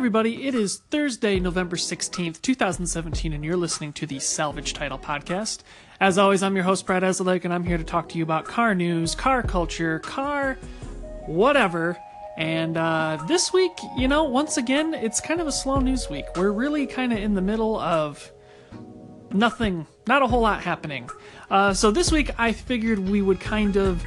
everybody, it is Thursday, November 16th, 2017, and you're listening to the Salvage Title Podcast. As always, I'm your host, Brad Ezelik, and I'm here to talk to you about car news, car culture, car whatever. And uh, this week, you know, once again, it's kind of a slow news week. We're really kind of in the middle of nothing, not a whole lot happening. Uh, so this week, I figured we would kind of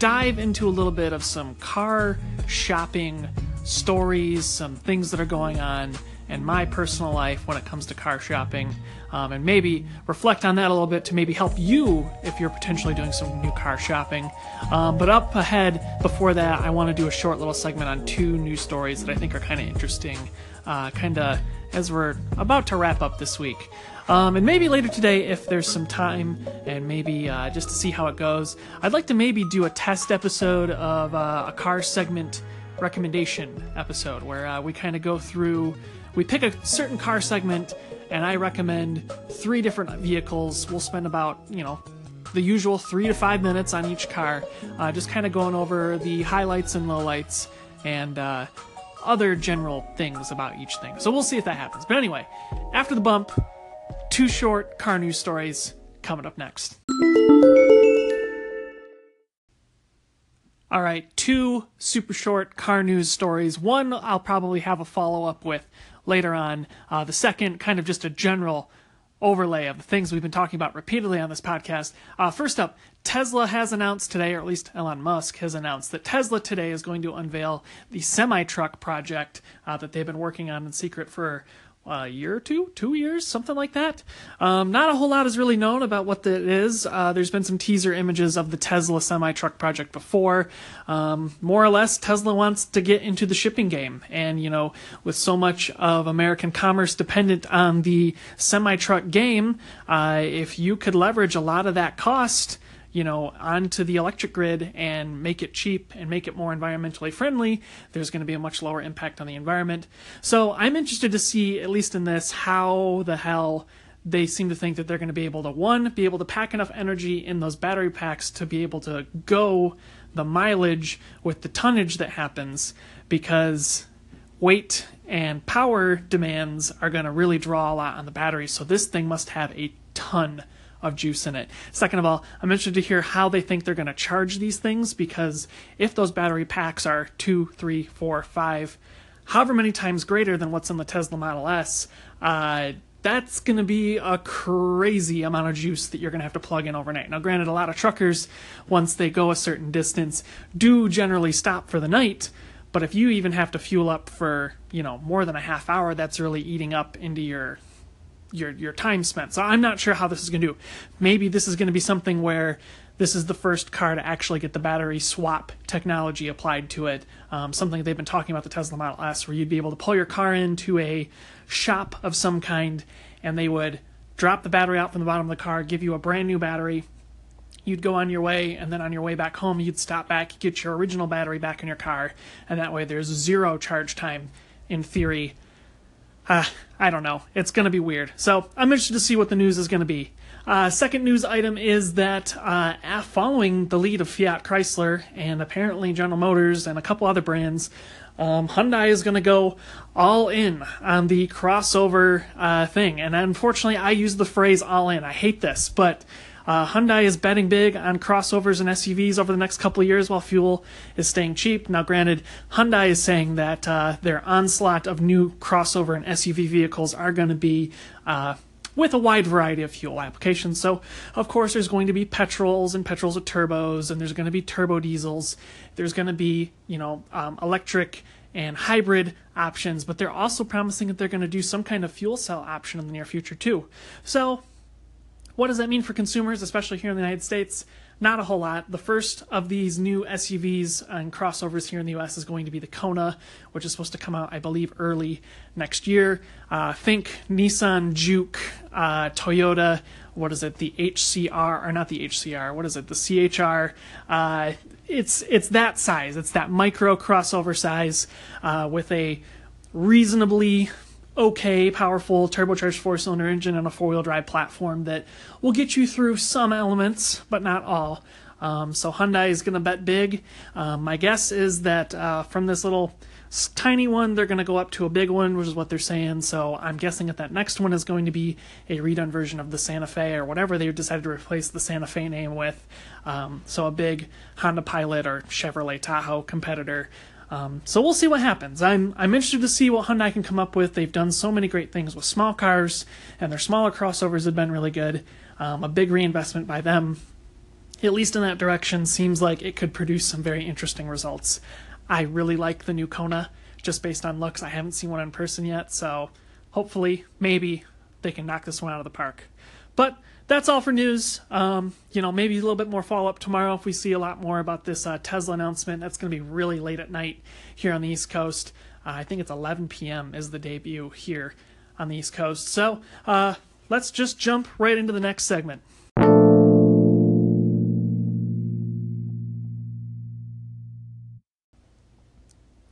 dive into a little bit of some car shopping stories, some things that are going on in my personal life when it comes to car shopping, um, and maybe reflect on that a little bit to maybe help you if you're potentially doing some new car shopping. Um, but up ahead, before that, I want to do a short little segment on two news stories that I think are kind of interesting, uh, kind of as we're about to wrap up this week. Um, and maybe later today, if there's some time, and maybe uh, just to see how it goes, I'd like to maybe do a test episode of uh, a car segment recommendation episode where uh, we kind of go through, we pick a certain car segment, and I recommend three different vehicles. We'll spend about, you know, the usual three to five minutes on each car, uh, just kind of going over the highlights and lowlights and uh, other general things about each thing. So we'll see if that happens. But anyway, after the bump, two short car news stories coming up next. All right, two super short car news stories. One I'll probably have a follow up with later on. Uh, the second, kind of just a general overlay of the things we've been talking about repeatedly on this podcast. Uh, first up, Tesla has announced today, or at least Elon Musk has announced, that Tesla today is going to unveil the semi truck project uh, that they've been working on in secret for a year or two, two years, something like that. Um, not a whole lot is really known about what that is. Uh, there's been some teaser images of the Tesla semi truck project before. Um, more or less, Tesla wants to get into the shipping game, and you know, with so much of American commerce dependent on the semi truck game, uh, if you could leverage a lot of that cost you know, onto the electric grid and make it cheap and make it more environmentally friendly, there's going to be a much lower impact on the environment. So I'm interested to see, at least in this, how the hell they seem to think that they're going to be able to one be able to pack enough energy in those battery packs to be able to go the mileage with the tonnage that happens because weight and power demands are going to really draw a lot on the battery so this thing must have a ton of juice in it. Second of all, I'm interested to hear how they think they're going to charge these things because if those battery packs are two, three, four, five, however many times greater than what's in the Tesla Model S, uh, that's going to be a crazy amount of juice that you're going to have to plug in overnight. Now, granted, a lot of truckers, once they go a certain distance, do generally stop for the night. But if you even have to fuel up for, you know, more than a half hour, that's really eating up into your your your time spent. So I'm not sure how this is going to do. Maybe this is going to be something where this is the first car to actually get the battery swap technology applied to it. Um, something they've been talking about the Tesla Model S, where you'd be able to pull your car into a shop of some kind, and they would drop the battery out from the bottom of the car, give you a brand new battery. You'd go on your way, and then on your way back home, you'd stop back, get your original battery back in your car, and that way there's zero charge time in theory uh, I don't know. It's going to be weird. So I'm interested to see what the news is going to be. Uh, second news item is that uh, following the lead of Fiat Chrysler and apparently General Motors and a couple other brands, um, Hyundai is going to go all in on the crossover uh, thing. And unfortunately, I use the phrase all in. I hate this, but uh, Hyundai is betting big on crossovers and SUVs over the next couple of years while fuel is staying cheap. Now, granted, Hyundai is saying that uh, their onslaught of new crossover and SUV vehicles are going to be uh, with a wide variety of fuel applications. So, of course, there's going to be petrols and petrols with turbos, and there's going to be turbo diesels. There's going to be, you know, um, electric and hybrid options, but they're also promising that they're going to do some kind of fuel cell option in the near future too. So, what does that mean for consumers, especially here in the United States? Not a whole lot. The first of these new SUVs and crossovers here in the US is going to be the Kona, which is supposed to come out, I believe, early next year. Uh, think Nissan Juke, uh, Toyota, what is it, the HCR, or not the HCR, what is it, the CHR. Uh, it's, it's that size, it's that micro crossover size uh, with a reasonably okay, powerful turbocharged four cylinder engine and a four wheel drive platform that will get you through some elements, but not all. Um, so Hyundai is going to bet big. Um, my guess is that uh, from this little tiny one, they're going to go up to a big one, which is what they're saying. So I'm guessing that that next one is going to be a redone version of the Santa Fe or whatever they decided to replace the Santa Fe name with. Um, so a big Honda Pilot or Chevrolet Tahoe competitor. Um, so we'll see what happens. I'm I'm interested to see what Hyundai can come up with. They've done so many great things with small cars, and their smaller crossovers have been really good. Um, a big reinvestment by them, at least in that direction, seems like it could produce some very interesting results. I really like the new Kona, just based on looks. I haven't seen one in person yet, so hopefully, maybe they can knock this one out of the park. But that's all for news. Um, you know, maybe a little bit more follow up tomorrow if we see a lot more about this uh, Tesla announcement. That's going to be really late at night here on the East Coast. Uh, I think it's 11 p.m. is the debut here on the East Coast. So uh, let's just jump right into the next segment.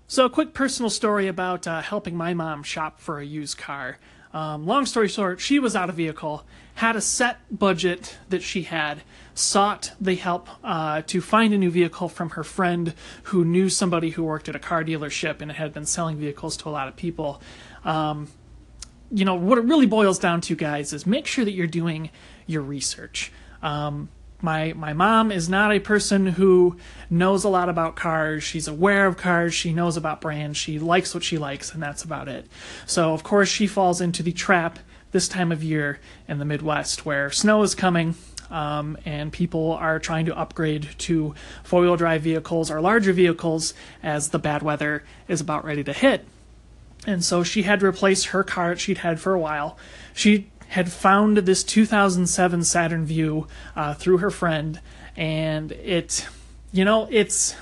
So, a quick personal story about uh, helping my mom shop for a used car. Um, long story short, she was out of vehicle, had a set budget that she had, sought the help uh, to find a new vehicle from her friend who knew somebody who worked at a car dealership and had been selling vehicles to a lot of people. Um, you know, what it really boils down to, guys, is make sure that you're doing your research. Um, my my mom is not a person who knows a lot about cars. She's aware of cars. She knows about brands. She likes what she likes, and that's about it. So of course she falls into the trap this time of year in the Midwest, where snow is coming. Um, and people are trying to upgrade to four wheel drive vehicles or larger vehicles as the bad weather is about ready to hit. And so she had to replace her car that she'd had for a while. She had found this 2007 Saturn Vue uh, through her friend, and it, you know, it's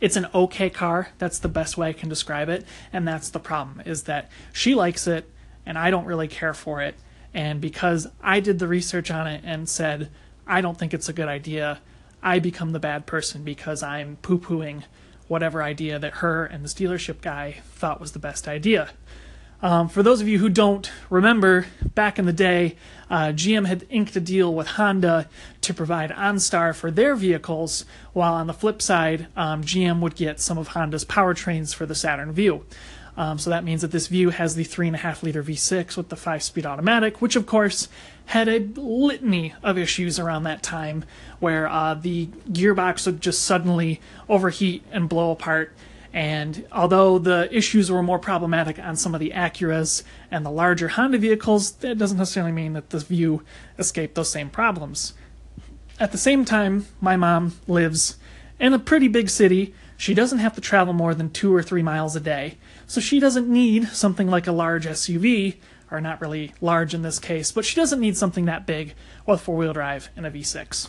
it's an okay car. That's the best way I can describe it, and that's the problem is that she likes it, and I don't really care for it. And because I did the research on it and said I don't think it's a good idea, I become the bad person because I'm poo-pooing whatever idea that her and this dealership guy thought was the best idea. Um, for those of you who don't remember, back in the day, uh, GM had inked a deal with Honda to provide OnStar for their vehicles, while on the flip side, um, GM would get some of Honda's powertrains for the Saturn Vue. Um, so that means that this Vue has the 3.5 liter V6 with the 5 speed automatic, which of course had a litany of issues around that time where uh, the gearbox would just suddenly overheat and blow apart and although the issues were more problematic on some of the Acuras and the larger Honda vehicles, that doesn't necessarily mean that the Vue escaped those same problems. At the same time, my mom lives in a pretty big city. She doesn't have to travel more than two or three miles a day, so she doesn't need something like a large SUV, or not really large in this case, but she doesn't need something that big with four wheel drive and a V6.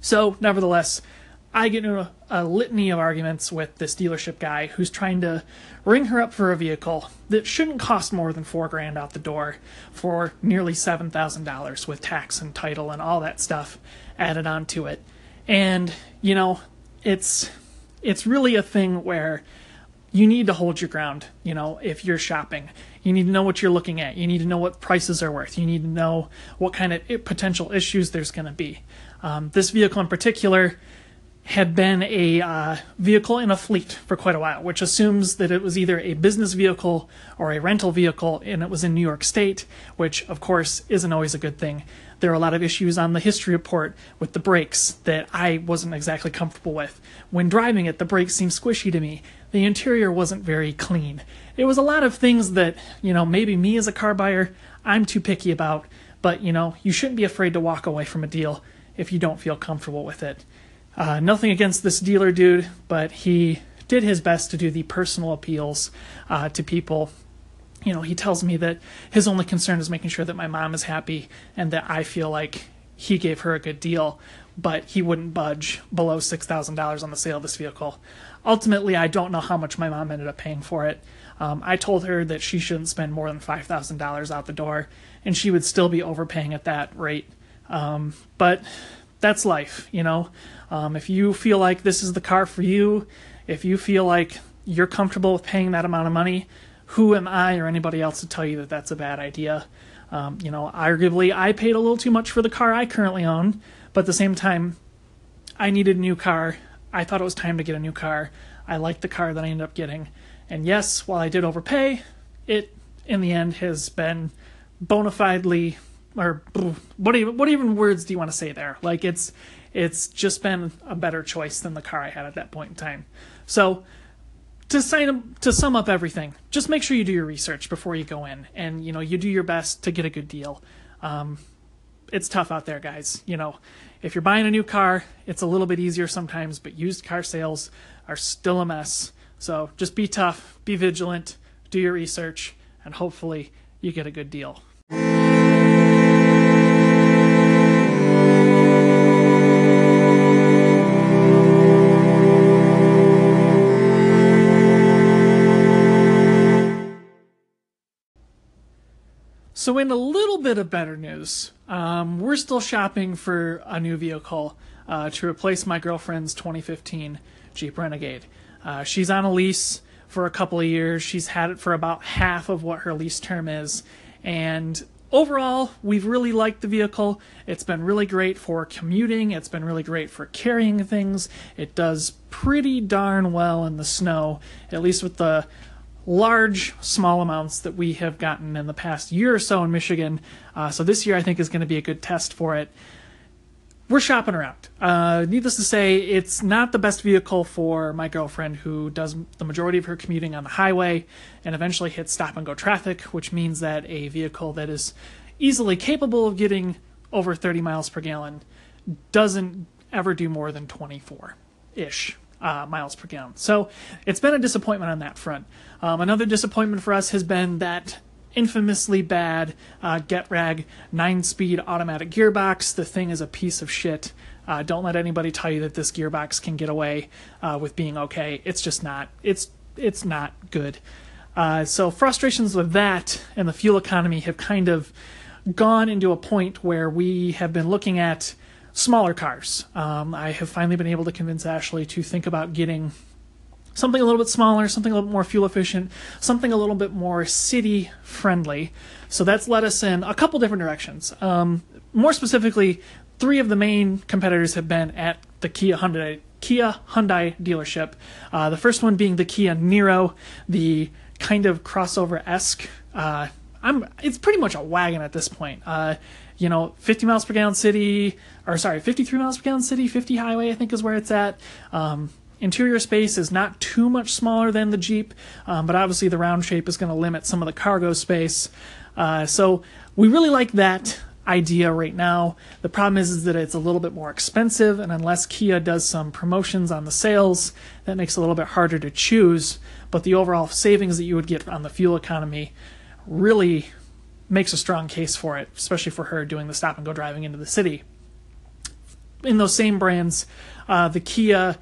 So, nevertheless, I get into a, a, litany of arguments with this dealership guy who's trying to ring her up for a vehicle that shouldn't cost more than four grand out the door for nearly seven thousand dollars with tax and title and all that stuff added onto it. And you know, it's it's really a thing where you need to hold your ground. You know, if you're shopping, you need to know what you're looking at. You need to know what prices are worth. You need to know what kind of potential issues there's going to be. Um, this vehicle in particular had been a uh, vehicle in a fleet for quite a while, which assumes that it was either a business vehicle or a rental vehicle, and it was in New York State, which of course isn't always a good thing. There are a lot of issues on the history report with the brakes that I wasn't exactly comfortable with. When driving it, the brakes seemed squishy to me. The interior wasn't very clean. It was a lot of things that, you know, maybe me as a car buyer, I'm too picky about, but, you know, you shouldn't be afraid to walk away from a deal if you don't feel comfortable with it. Uh, nothing against this dealer dude, but he did his best to do the personal appeals uh, to people. You know, he tells me that his only concern is making sure that my mom is happy and that I feel like he gave her a good deal, but he wouldn't budge below $6,000 on the sale of this vehicle. Ultimately, I don't know how much my mom ended up paying for it. Um, I told her that she shouldn't spend more than $5,000 out the door, and she would still be overpaying at that rate. Um, but that's life, you know. Um, if you feel like this is the car for you, if you feel like you're comfortable with paying that amount of money, who am I or anybody else to tell you that that's a bad idea? Um, you know, arguably, I paid a little too much for the car I currently own, but at the same time, I needed a new car. I thought it was time to get a new car. I liked the car that I ended up getting, And yes, while I did overpay, it in the end has been bona fidely or what even what even words do you want to say there? Like it's it's just been a better choice than the car I had at that point in time. So to sign to sum up everything, just make sure you do your research before you go in, and you know you do your best to get a good deal. Um, it's tough out there, guys. You know, if you're buying a new car, it's a little bit easier sometimes, but used car sales are still a mess. So just be tough, be vigilant, do your research, and hopefully you get a good deal. So, in a little bit of better news, um, we're still shopping for a new vehicle uh, to replace my girlfriend's 2015 Jeep Renegade. Uh, she's on a lease for a couple of years. She's had it for about half of what her lease term is. And overall, we've really liked the vehicle. It's been really great for commuting, it's been really great for carrying things. It does pretty darn well in the snow, at least with the large, small amounts that we have gotten in the past year or so in Michigan. Uh, so this year, I think, is going to be a good test for it. We're shopping around. Uh, needless to say, it's not the best vehicle for my girlfriend who does the majority of her commuting on the highway and eventually hits stop and go traffic, which means that a vehicle that is easily capable of getting over 30 miles per gallon doesn't ever do more than 24 ish uh, miles per gallon. So it's been a disappointment on that front. Um, another disappointment for us has been that infamously bad uh, Getrag 9 speed automatic gearbox. The thing is a piece of shit. Uh, don't let anybody tell you that this gearbox can get away uh, with being okay. It's just not. It's it's not good. Uh, so frustrations with that and the fuel economy have kind of gone into a point where we have been looking at smaller cars. Um, I have finally been able to convince Ashley to think about getting something a little bit smaller, something a little bit more fuel efficient, something a little bit more city friendly. So that's led us in a couple different directions. Um, more specifically, three of the main competitors have been at the Kia Hyundai Kia Hyundai dealership. Uh, the first one being the Kia Niro, the kind of crossover esque. Uh, I'm. It's pretty much a wagon at this point. Uh, you know, 50 miles per gallon city, or sorry, 53 miles per gallon city, 50 highway, I think is where it's at. Um, interior space is not too much smaller than the Jeep, um, but obviously the round shape is going to limit some of the cargo space. Uh, so we really like that idea right now. The problem is, is that it's a little bit more expensive, and unless Kia does some promotions on the sales, that makes it a little bit harder to choose. But the overall savings that you would get on the fuel economy really makes a strong case for it, especially for her doing the stop and go driving into the city. In those same brands, uh, the Kia,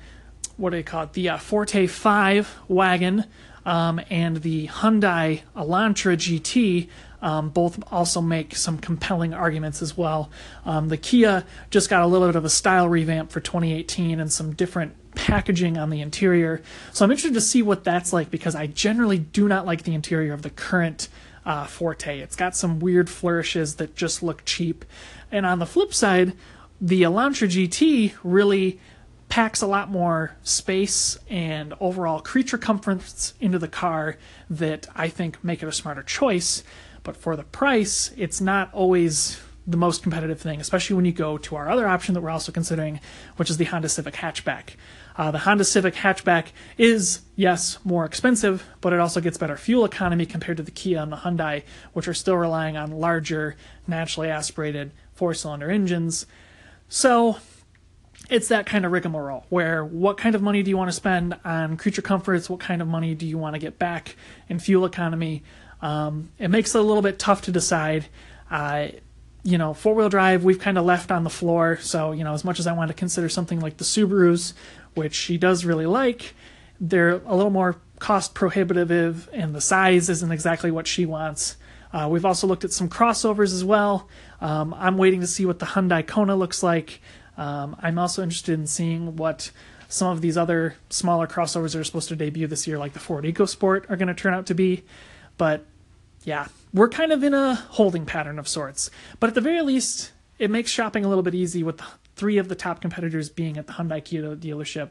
what do you call it? The uh, Forte 5 wagon um, and the Hyundai Elantra GT um, both also make some compelling arguments as well. Um, the Kia just got a little bit of a style revamp for 2018 and some different packaging on the interior. So I'm interested to see what that's like because I generally do not like the interior of the current uh, Forte. It's got some weird flourishes that just look cheap. And on the flip side, the Elantra GT really packs a lot more space and overall creature comforts into the car that I think make it a smarter choice. But for the price, it's not always the most competitive thing, especially when you go to our other option that we're also considering, which is the Honda Civic hatchback. Uh, the Honda Civic hatchback is, yes, more expensive, but it also gets better fuel economy compared to the Kia and the Hyundai, which are still relying on larger, naturally aspirated four cylinder engines. So it's that kind of rigmarole where what kind of money do you want to spend on creature comforts? What kind of money do you want to get back in fuel economy? Um, it makes it a little bit tough to decide. Uh, you know, four wheel drive, we've kind of left on the floor. So, you know, as much as I want to consider something like the Subarus, which she does really like. They're a little more cost prohibitive, and the size isn't exactly what she wants. Uh, we've also looked at some crossovers as well. Um, I'm waiting to see what the Hyundai Kona looks like. Um, I'm also interested in seeing what some of these other smaller crossovers that are supposed to debut this year, like the Ford EcoSport, are going to turn out to be. But yeah, we're kind of in a holding pattern of sorts. But at the very least, it makes shopping a little bit easy with three of the top competitors being at the Hyundai Kia dealership.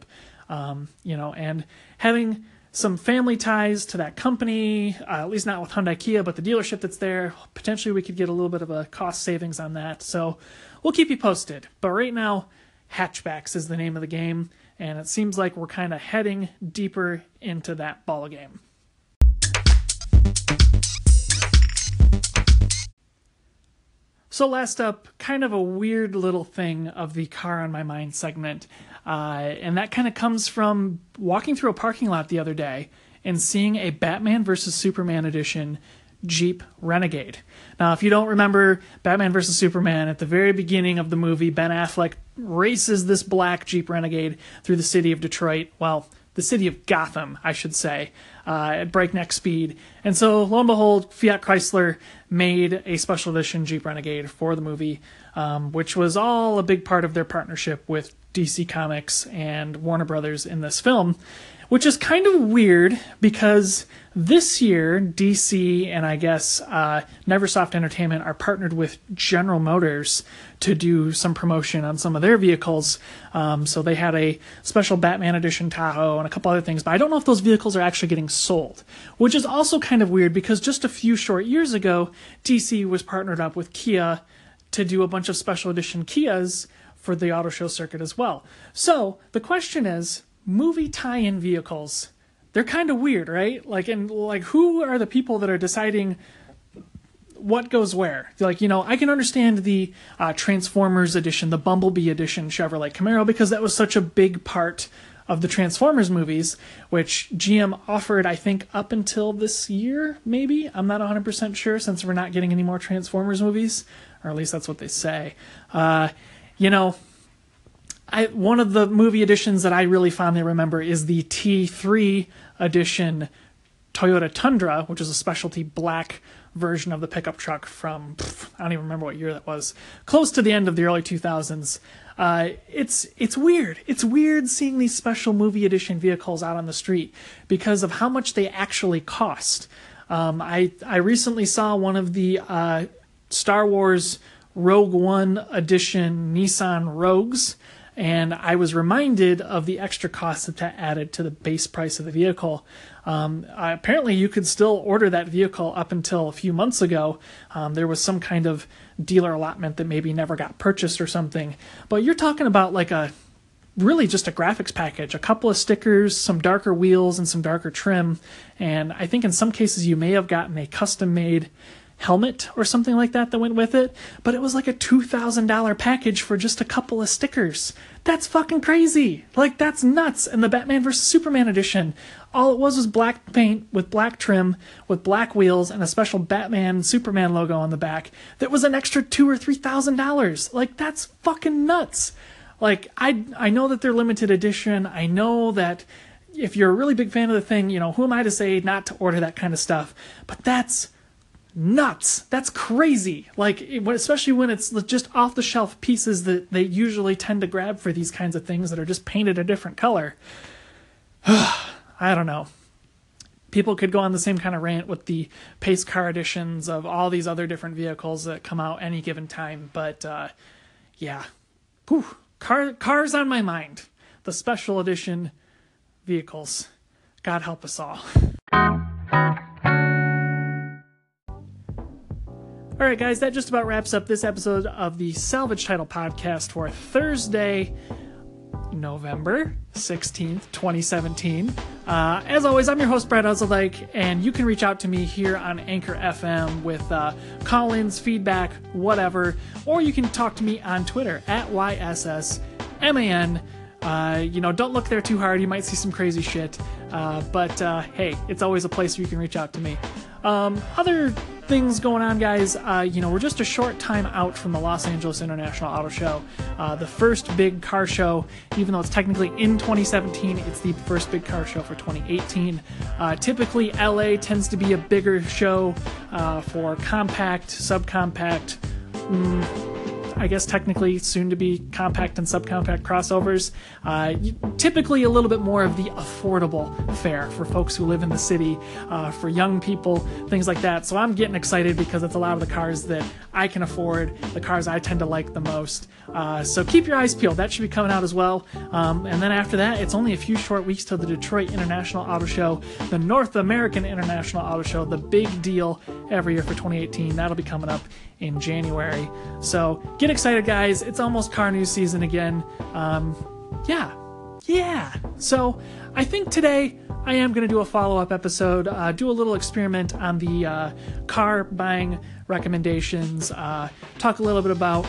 Um, you know, and having some family ties to that company, uh, at least not with Hyundai Kia, but the dealership that's there. Potentially, we could get a little bit of a cost savings on that. So we'll keep you posted. But right now, hatchbacks is the name of the game, and it seems like we're kind of heading deeper into that ball game. So, last up, kind of a weird little thing of the car on my mind segment. Uh, and that kind of comes from walking through a parking lot the other day and seeing a Batman vs. Superman edition Jeep Renegade. Now, if you don't remember Batman vs. Superman, at the very beginning of the movie, Ben Affleck races this black Jeep Renegade through the city of Detroit. Well, the city of Gotham, I should say, uh, at breakneck speed. And so, lo and behold, Fiat Chrysler made a special edition Jeep Renegade for the movie, um, which was all a big part of their partnership with DC Comics and Warner Brothers in this film which is kind of weird because this year DC and I guess uh, Neversoft Entertainment are partnered with General Motors to do some promotion on some of their vehicles. Um, so they had a special Batman Edition Tahoe and a couple other things, but I don't know if those vehicles are actually getting sold, which is also kind of weird because just a few short years ago, DC was partnered up with Kia to do a bunch of special edition Kias for the auto show circuit as well. So the question is movie tie-in vehicles they're kind of weird right like and like who are the people that are deciding what goes where. Like you know i can understand the uh, transformers edition the bumblebee edition chevrolet camaro because that was such a big part of the transformers movies which gm offered i think up until this year maybe? I'm not 100% sure since we're not getting any more transformers movies or at least that's what they say. Uh, you know I, one of the movie editions that I really fondly remember is the T3 edition Toyota Tundra, which is a specialty black version of the pickup truck from pff, I don't even remember what year that was, close to the end of the early 2000s. Uh, it's it's weird. It's weird seeing these special movie edition vehicles out on the street because of how much they actually cost. Um, I I recently saw one of the uh, Star Wars Rogue One edition Nissan Rogues and I was reminded of the extra cost that that added to the base price of the vehicle. Um, apparently, you could still order that vehicle up until a few months ago. Um, there was some kind of dealer allotment that maybe never got purchased or something. But you're talking about like a really just a graphics package, a couple of stickers, some darker wheels, and some darker trim. And I think in some cases you may have gotten a custom made helmet or something like that that went with it, but it was like a $2,000 package for just a couple of stickers. That's fucking crazy. Like, that's nuts. And the Batman vs. Superman edition, all it was was black paint with black trim, with black wheels, and a special Batman Superman logo on the back that was an extra two or three thousand dollars. Like, that's fucking nuts. Like, I, I know that they're limited edition. I know that if you're a really big fan of the thing, you know, who am I to say not to order that kind of stuff? But that's nuts. That's crazy. Like, especially when it's just off the shelf pieces that they usually tend to grab for these kinds of things that are just painted a different color. I don't know. People could go on the same kind of rant with the pace car editions of all these other different vehicles that come out any given time, but uh, yeah, Whew. car cars on my mind. The special edition vehicles. God help us all. All right, guys, that just about wraps up this episode of the Salvage Title Podcast for Thursday, November 16th, 2017. Uh, as always, I'm your host, Brad Uzzledike, and you can reach out to me here on Anchor FM with uh, call ins, feedback, whatever, or you can talk to me on Twitter at YSSMAN. Uh, you know, don't look there too hard. You might see some crazy shit. Uh, but uh, hey, it's always a place where you can reach out to me. Um, other things going on, guys. Uh, you know, we're just a short time out from the Los Angeles International Auto Show, uh, the first big car show. Even though it's technically in 2017, it's the first big car show for 2018. Uh, typically, LA tends to be a bigger show uh, for compact, subcompact. Mm, I guess technically soon to be compact and subcompact crossovers. Uh, typically a little bit more of the affordable fare for folks who live in the city, uh, for young people, things like that. So I'm getting excited because it's a lot of the cars that I can afford, the cars I tend to like the most. Uh, so keep your eyes peeled. That should be coming out as well. Um, and then after that, it's only a few short weeks till the Detroit International Auto Show, the North American International Auto Show, the big deal every year for 2018. That'll be coming up in January. So get excited, guys. It's almost car news season again. Um, yeah. Yeah. So I think today I am going to do a follow up episode, uh, do a little experiment on the uh, car buying recommendations, uh, talk a little bit about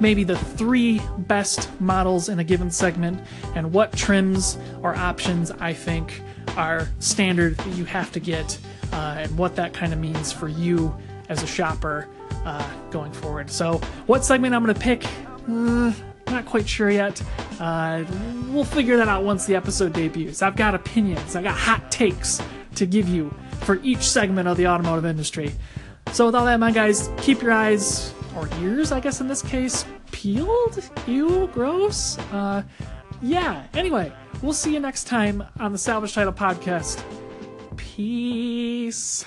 maybe the three best models in a given segment and what trims or options I think are standard that you have to get uh, and what that kind of means for you as a shopper uh, going forward. So, what segment I'm going to pick, uh, not quite sure yet. Uh, we'll figure that out once the episode debuts. I've got opinions, I've got hot takes to give you for each segment of the automotive industry. So, with all that in mind, guys, keep your eyes or ears, I guess in this case, peeled? Ew, gross. Uh, yeah, anyway, we'll see you next time on the Salvage Title Podcast. Peace.